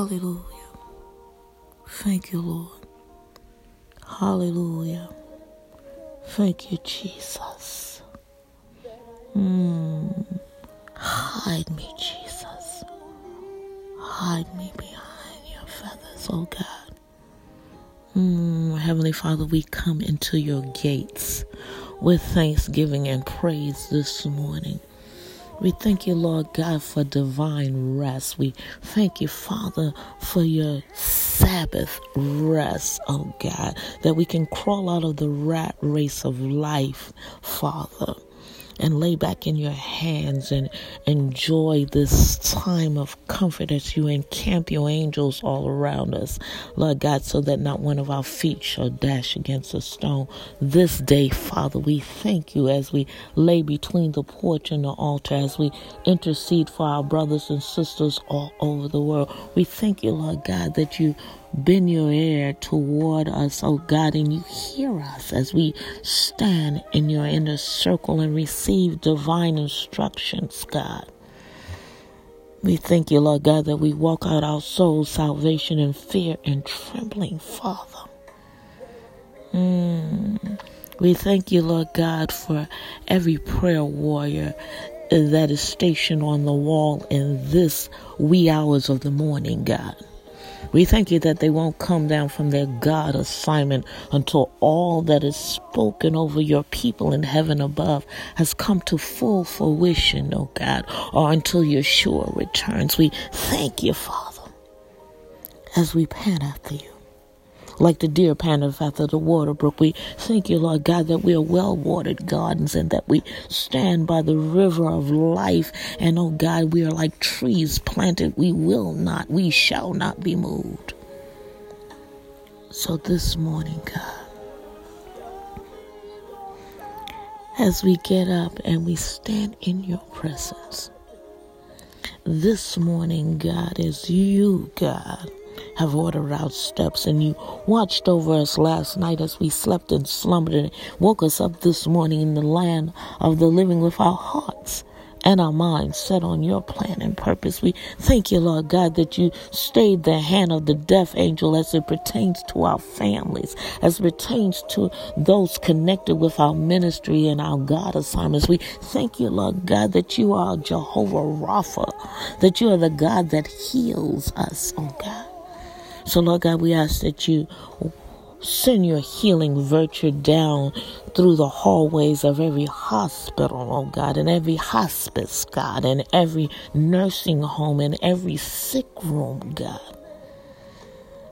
Hallelujah. Thank you, Lord. Hallelujah. Thank you, Jesus. Mm. Hide me, Jesus. Hide me behind your feathers, oh God. Mm. Heavenly Father, we come into your gates with thanksgiving and praise this morning. We thank you, Lord God, for divine rest. We thank you, Father, for your Sabbath rest, oh God, that we can crawl out of the rat race of life, Father and lay back in your hands and enjoy this time of comfort as you encamp your angels all around us, Lord God, so that not one of our feet shall dash against a stone. This day, Father, we thank you as we lay between the porch and the altar, as we intercede for our brothers and sisters all over the world. We thank you, Lord God, that you bend your ear toward us, oh God, and you hear us as we stand in your inner circle and receive divine instructions, God. We thank you, Lord God, that we walk out our soul's salvation in fear and trembling, Father. Mm. We thank you, Lord God, for every prayer warrior that is stationed on the wall in this wee hours of the morning, God. We thank you that they won't come down from their God assignment until all that is spoken over your people in heaven above has come to full fruition, oh God, or until Yeshua returns. We thank you, Father, as we pant after you like the deer panteth after the water brook. We thank you, Lord God, that we are well watered gardens and that we stand by the river of life. And oh God, we are like trees planted. We will not, we shall not be moved. So this morning, God, as we get up and we stand in your presence, this morning, God, is you, God have ordered our steps, and you watched over us last night as we slept and slumbered, and woke us up this morning in the land of the living with our hearts and our minds set on your plan and purpose. We thank you, Lord God, that you stayed the hand of the death angel as it pertains to our families, as it pertains to those connected with our ministry and our God assignments. We thank you, Lord God, that you are Jehovah Rapha, that you are the God that heals us, oh God. So, Lord God, we ask that you send your healing virtue down through the hallways of every hospital, oh God, and every hospice, God, and every nursing home and every sick room, God.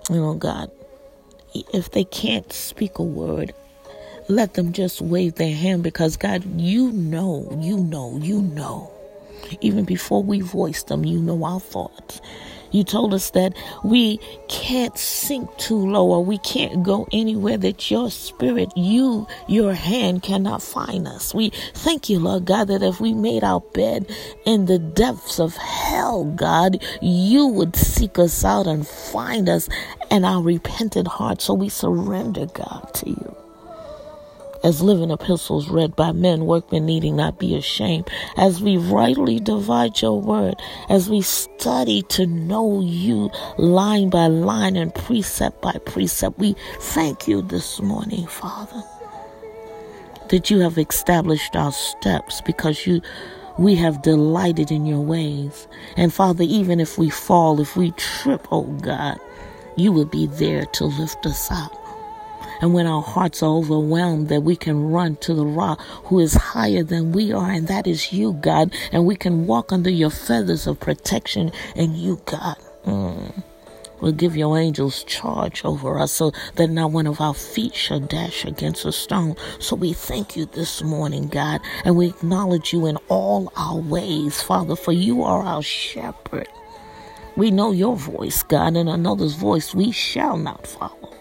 You oh know, God, if they can't speak a word, let them just wave their hand because, God, you know, you know, you know. Even before we voice them, you know our thoughts. You told us that we can't sink too low or we can't go anywhere that your spirit, you, your hand cannot find us. We thank you, Lord God, that if we made our bed in the depths of hell, God, you would seek us out and find us and our repentant heart. So we surrender, God, to you as living epistles read by men, workmen needing not be ashamed, as we rightly divide your word, as we study to know you line by line and precept by precept. We thank you this morning, Father, that you have established our steps because you we have delighted in your ways. And Father, even if we fall, if we trip, oh God, you will be there to lift us up and when our hearts are overwhelmed, that we can run to the rock who is higher than we are, and that is you, God. And we can walk under your feathers of protection and you, God. Mm will give your angels charge over us so that not one of our feet shall dash against a stone. So we thank you this morning, God, and we acknowledge you in all our ways, Father, for you are our shepherd. We know your voice, God, and another's voice we shall not follow.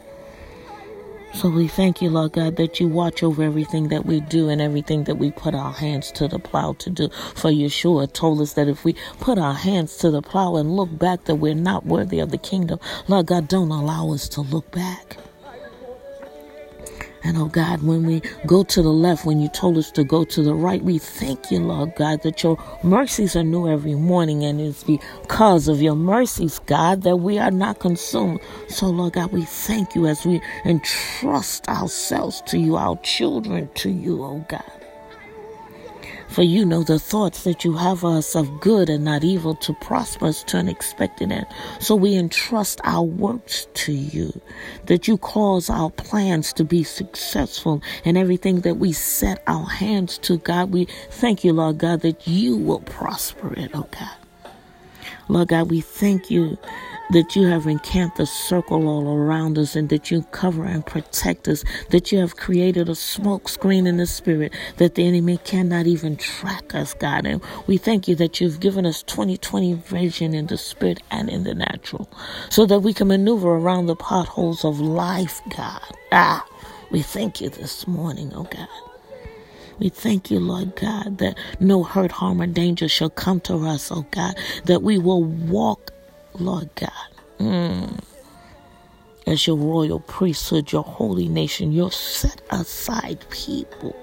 So we thank you, Lord God, that you watch over everything that we do and everything that we put our hands to the plow to do. For Yeshua told us that if we put our hands to the plow and look back, that we're not worthy of the kingdom. Lord God, don't allow us to look back. And oh God, when we go to the left, when you told us to go to the right, we thank you, Lord God, that your mercies are new every morning. And it's because of your mercies, God, that we are not consumed. So, Lord God, we thank you as we entrust ourselves to you, our children to you, oh God. For you know the thoughts that you have for us of good and not evil to prosper us to an expected end. So we entrust our works to you, that you cause our plans to be successful and everything that we set our hands to, God. We thank you, Lord God, that you will prosper it, oh God. Lord God, we thank you that you have encamped a circle all around us and that you cover and protect us, that you have created a smoke screen in the spirit that the enemy cannot even track us, God. And we thank you that you've given us 2020 vision in the spirit and in the natural so that we can maneuver around the potholes of life, God. Ah, we thank you this morning, oh God. We thank you, Lord God, that no hurt, harm, or danger shall come to us, oh God, that we will walk Lord God, mm, as your royal priesthood, your holy nation, your set aside people.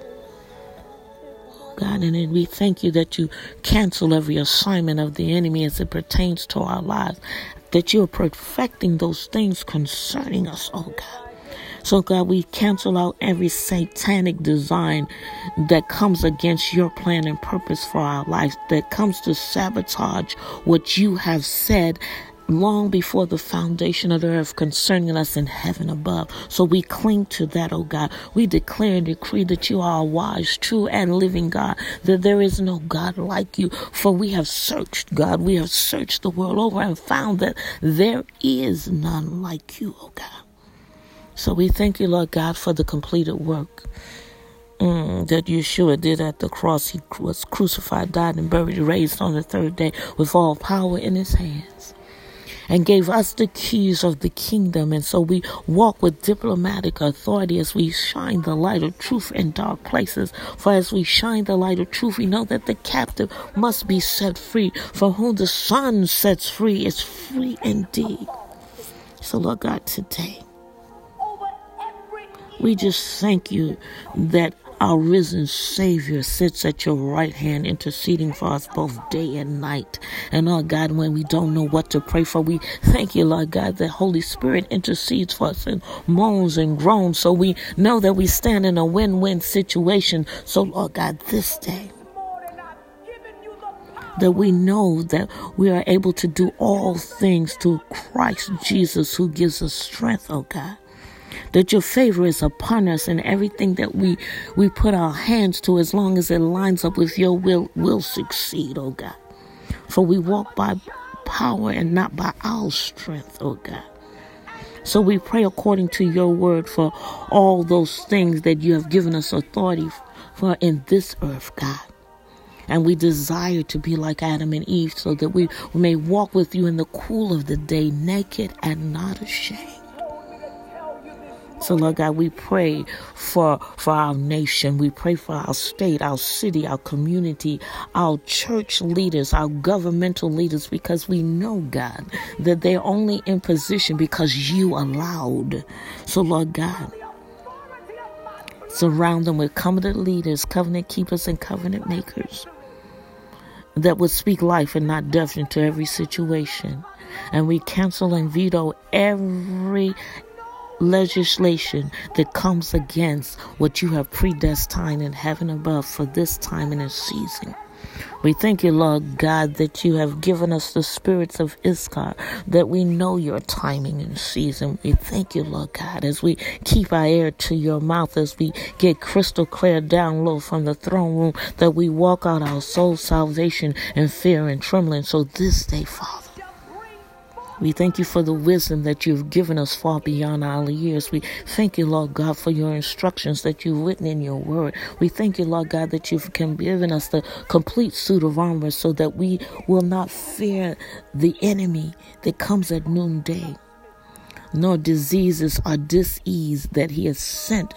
God, and we thank you that you cancel every assignment of the enemy as it pertains to our lives, that you're perfecting those things concerning us, oh God. So, God, we cancel out every satanic design that comes against your plan and purpose for our lives, that comes to sabotage what you have said long before the foundation of the earth concerning us in heaven above. So we cling to that, oh God. We declare and decree that you are a wise, true, and living God, that there is no God like you. For we have searched, God, we have searched the world over and found that there is none like you, oh God. So we thank you, Lord God, for the completed work. Mm, that Yeshua did at the cross. He was crucified, died, and buried, raised on the third day with all power in his hands and gave us the keys of the kingdom. And so we walk with diplomatic authority as we shine the light of truth in dark places. For as we shine the light of truth, we know that the captive must be set free. For whom the Son sets free is free indeed. So, Lord God, today, we just thank you that our risen Savior sits at your right hand, interceding for us both day and night. And Lord God, when we don't know what to pray for, we thank you, Lord God, that Holy Spirit intercedes for us and moans and groans. So we know that we stand in a win win situation. So, Lord God, this day, that we know that we are able to do all things through Christ Jesus who gives us strength, oh God that your favor is upon us and everything that we we put our hands to as long as it lines up with your will will succeed oh god. For we walk by power and not by our strength oh god. So we pray according to your word for all those things that you have given us authority for in this earth god. And we desire to be like Adam and Eve so that we may walk with you in the cool of the day, naked and not ashamed. So, Lord God, we pray for, for our nation. We pray for our state, our city, our community, our church leaders, our governmental leaders, because we know, God, that they're only in position because you allowed. So, Lord God, surround them with covenant leaders, covenant keepers, and covenant makers that would speak life and not death into every situation. And we cancel and veto every legislation that comes against what you have predestined in heaven above for this time and this season. We thank you, Lord God, that you have given us the spirits of Issachar, that we know your timing and season. We thank you, Lord God, as we keep our ear to your mouth, as we get crystal clear down low from the throne room, that we walk out our soul salvation in fear and trembling. So this day, Father, we thank you for the wisdom that you've given us far beyond our years. We thank you, Lord God, for your instructions that you've written in your word. We thank you, Lord God, that you've given us the complete suit of armor so that we will not fear the enemy that comes at noonday, nor diseases or disease that he has sent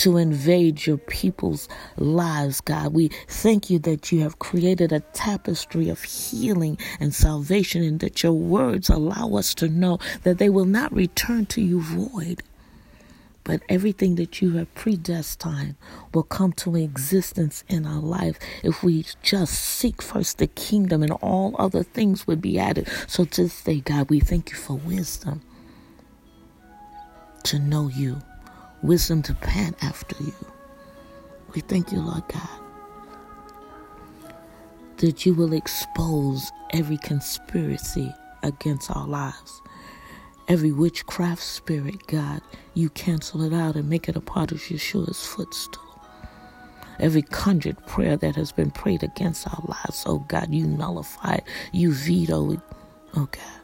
to invade your people's lives, God. We thank you that you have created a tapestry of healing and salvation, and that your words allow us to know that they will not return to you void, but everything that you have predestined will come to existence in our life if we just seek first the kingdom and all other things would be added. So this day, God, we thank you for wisdom to know you, wisdom to pant after you. We thank you, Lord God, that you will expose every conspiracy against our lives. Every witchcraft spirit, God, you cancel it out and make it a part of Yeshua's footstool. Every conjured prayer that has been prayed against our lives, oh God, you nullify it, you veto it, oh God.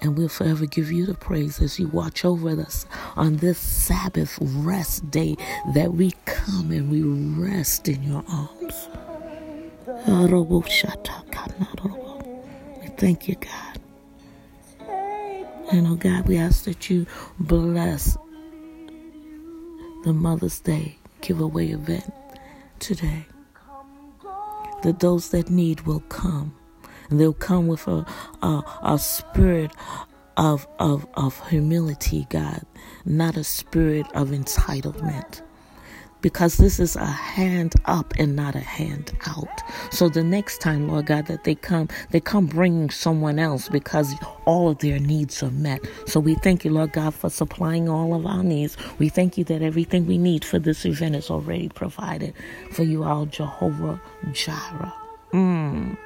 And we'll forever give you the praise as you watch over us on this Sabbath rest day that we come and we rest in your arms. We thank you, God. And oh God, we ask that you bless the Mother's Day giveaway event today. That those that need will come they'll come with a, a, a spirit of, of, of humility, God, not a spirit of entitlement because this is a hand up and not a hand out. So the next time, Lord God, that they come, they come bringing someone else because all of their needs are met. So we thank you, Lord God, for supplying all of our needs. We thank you that everything we need for this event is already provided. For you all Jehovah Jireh. Mm.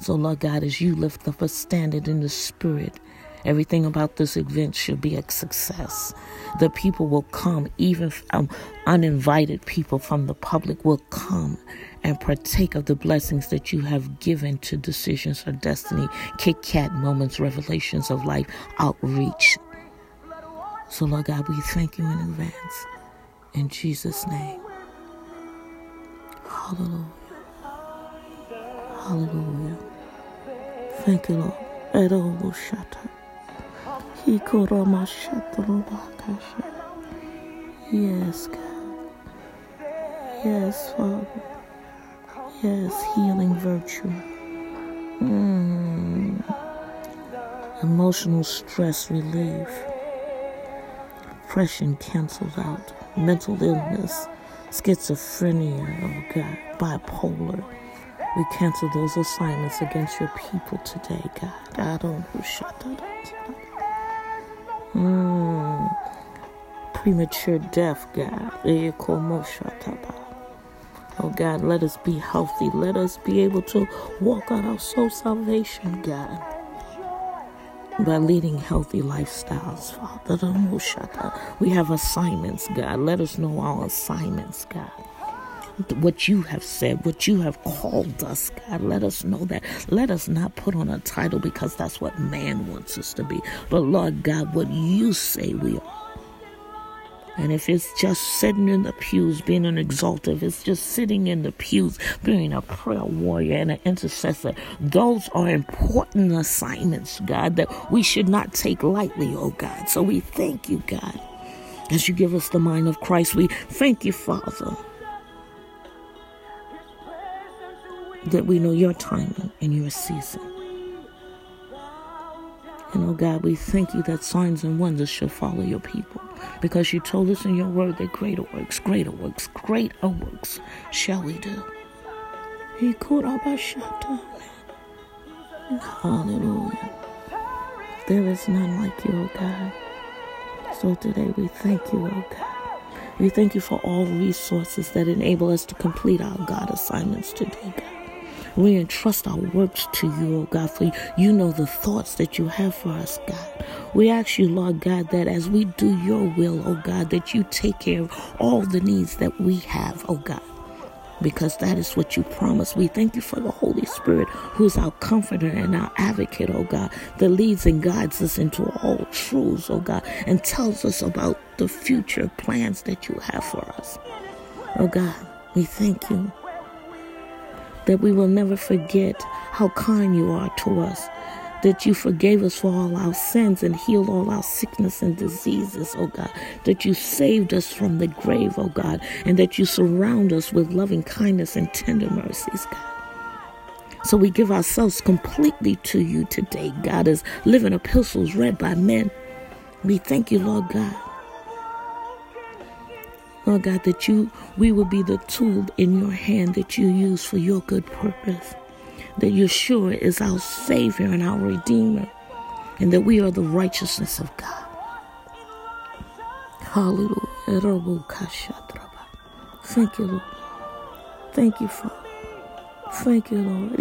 So, Lord God, as you lift up a standard in the spirit, everything about this event should be a success. The people will come, even um, uninvited people from the public will come and partake of the blessings that you have given to Decisions for Destiny, Kit Kat Moments, Revelations of Life, Outreach. So, Lord God, we thank you in advance. In Jesus' name. Hallelujah. Hallelujah. Thank you, Lord. Erobo shata. Hikorama shatarobakasha. Yes, God. Yes, Father. Yes, healing virtue. Mm. Emotional stress relief. Depression cancels out. Mental illness. Schizophrenia, oh God. Bipolar we cancel those assignments against your people today, God. I don't mm. Premature death, God. Oh God, let us be healthy. Let us be able to walk out our soul salvation, God. By leading healthy lifestyles, Father. We have assignments, God. Let us know our assignments, God what you have said, what you have called us, God. Let us know that. Let us not put on a title because that's what man wants us to be. But Lord God, what you say we are. And if it's just sitting in the pews, being an exalted, if it's just sitting in the pews, being a prayer warrior and an intercessor, those are important assignments, God, that we should not take lightly, oh God. So we thank you, God. As you give us the mind of Christ, we thank you, Father. That we know your timing and your season. And oh God, we thank you that signs and wonders shall follow your people because you told us in your word that greater works, greater works, greater works shall we do. Hallelujah. There is none like you, oh God. So today we thank you, oh God. We thank you for all resources that enable us to complete our God assignments today, God. We entrust our works to you, oh God, for you know the thoughts that you have for us, God. We ask you, Lord God, that as we do your will, oh God, that you take care of all the needs that we have, oh God because that is what you promised. We thank you for the Holy Spirit, who is our comforter and our advocate, oh God, that leads and guides us into all truths, oh God, and tells us about the future plans that you have for us. Oh God, we thank you that we will never forget how kind you are to us, that you forgave us for all our sins and healed all our sickness and diseases, oh God, that you saved us from the grave, oh God, and that you surround us with loving kindness and tender mercies, God. So we give ourselves completely to you today, God, as living epistles read by men We thank you, Lord God. Lord God, that you we will be the tool in your hand that you use for your good purpose. That Yeshua is our Savior and our Redeemer, and that we are the righteousness of God. Hallelujah. Thank you, Lord. Thank you, Father. Thank you, Lord.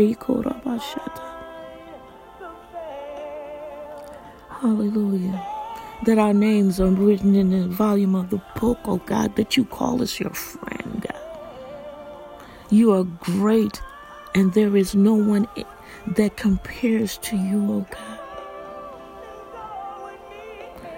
Hallelujah. That our names are written in the volume of the book, oh God, that you call us your friend, God. You are great, and there is no one that compares to you, oh God.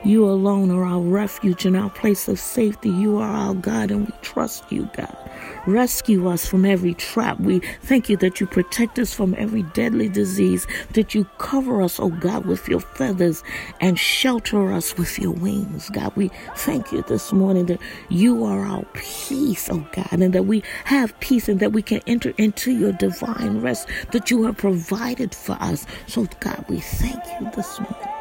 You alone are our refuge and our place of safety. You are our God, and we trust you, God. Rescue us from every trap. We thank you that you protect us from every deadly disease, that you cover us, oh God, with your feathers and shelter us with your wings. God, we thank you this morning that you are our peace, oh God, and that we have peace and that we can enter into your divine rest that you have provided for us. So, God, we thank you this morning.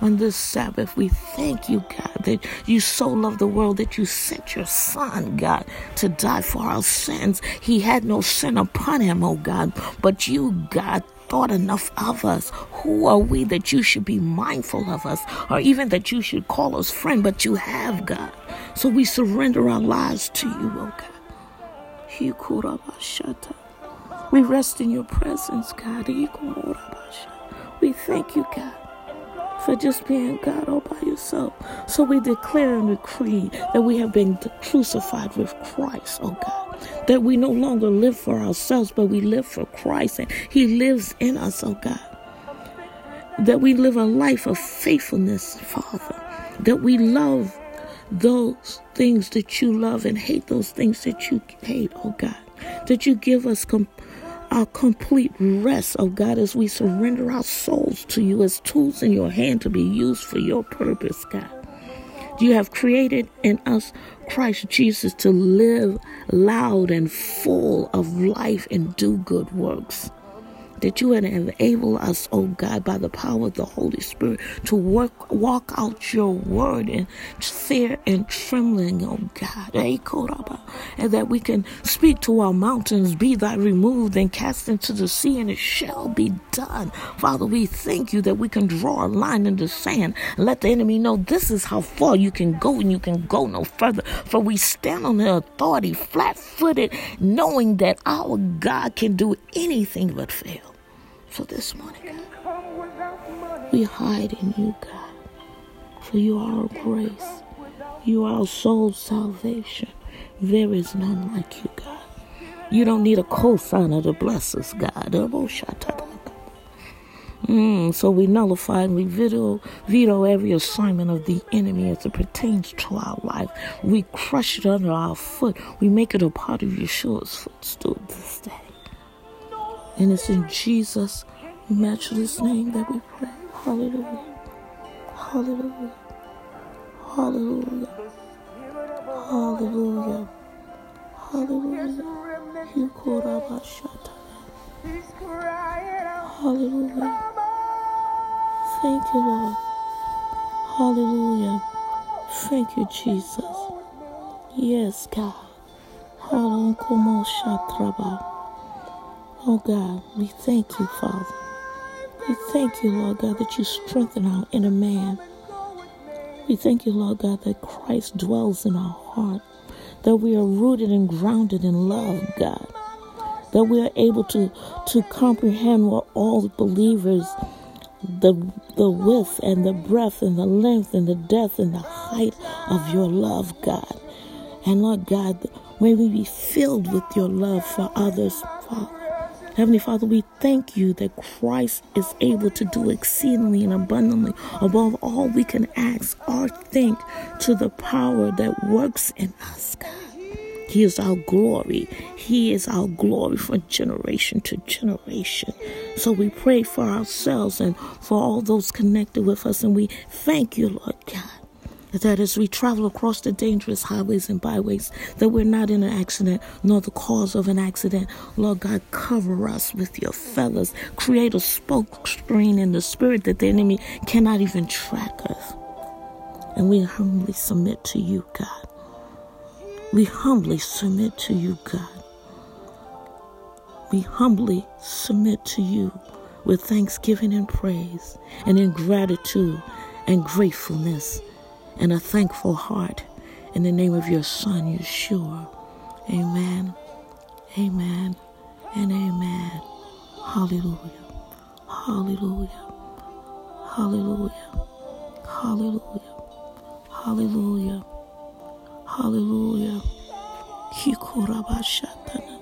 On this Sabbath, we thank you, God, that you so loved the world that you sent your Son, God, to die for our sins. He had no sin upon him, oh God, but you, God, thought enough of us. Who are we that you should be mindful of us, or even that you should call us friend? But you have, God. So we surrender our lives to you, oh God. We rest in your presence, God. We thank you, God for just being God all by yourself. So we declare and decree that we have been crucified with Christ, oh God. That we no longer live for ourselves, but we live for Christ and He lives in us, oh God. That we live a life of faithfulness, Father. That we love those things that you love and hate those things that you hate, oh God. That you give us compassion our complete rest, oh God, as we surrender our souls to you as tools in your hand to be used for your purpose, God. You have created in us Christ Jesus to live loud and full of life and do good works that you would enable us, oh God, by the power of the Holy Spirit, to work, walk out your word in fear and trembling, oh God, and that we can speak to our mountains, be thy removed and cast into the sea, and it shall be done. Father, we thank you that we can draw a line in the sand and let the enemy know this is how far you can go and you can go no further. For we stand on the authority, flat footed, knowing that our God can do anything but fail. So this morning, God, we hide in you, God, for you are our grace. You are our soul's salvation. There is none like you, God. You don't need a co-signer to bless us, God. Mm, so we nullify and we veto, veto every assignment of the enemy as it pertains to our life. We crush it under our foot. We make it a part of Yeshua's footstool this day. And it's in Jesus' matchless name that we pray. Hallelujah. Hallelujah. Hallelujah. Hallelujah. Hallelujah. Hallelujah. Thank you, Lord. Hallelujah. Thank you, Jesus. Yes, God. Hallelujah. Oh God, we thank you, Father. We thank you, Lord God, that you strengthen our inner man. We thank you, Lord God, that Christ dwells in our heart, that we are rooted and grounded in love, God, that we are able to, to comprehend what all believers, the, the width and the breadth and the length and the depth and the height of your love, God. And Lord God, may we be filled with your love for others, Father. Heavenly Father, we thank you that Christ is able to do exceedingly and abundantly above all we can ask or think to the power that works in us, God. He is our glory. He is our glory from generation to generation. So we pray for ourselves and for all those connected with us, and we thank you, Lord God that as we travel across the dangerous highways and byways, that we're not in an accident nor the cause of an accident. Lord God, cover us with your feathers. Create a spoke screen in the spirit that the enemy cannot even track us. And we humbly submit to you, God. We humbly submit to you, God. We humbly submit to you with thanksgiving and praise and in gratitude and gratefulness and a thankful heart in the name of your Son, Yeshua. Amen, amen, and amen. Hallelujah, hallelujah, hallelujah, hallelujah, hallelujah, hallelujah. Hikurabashatana.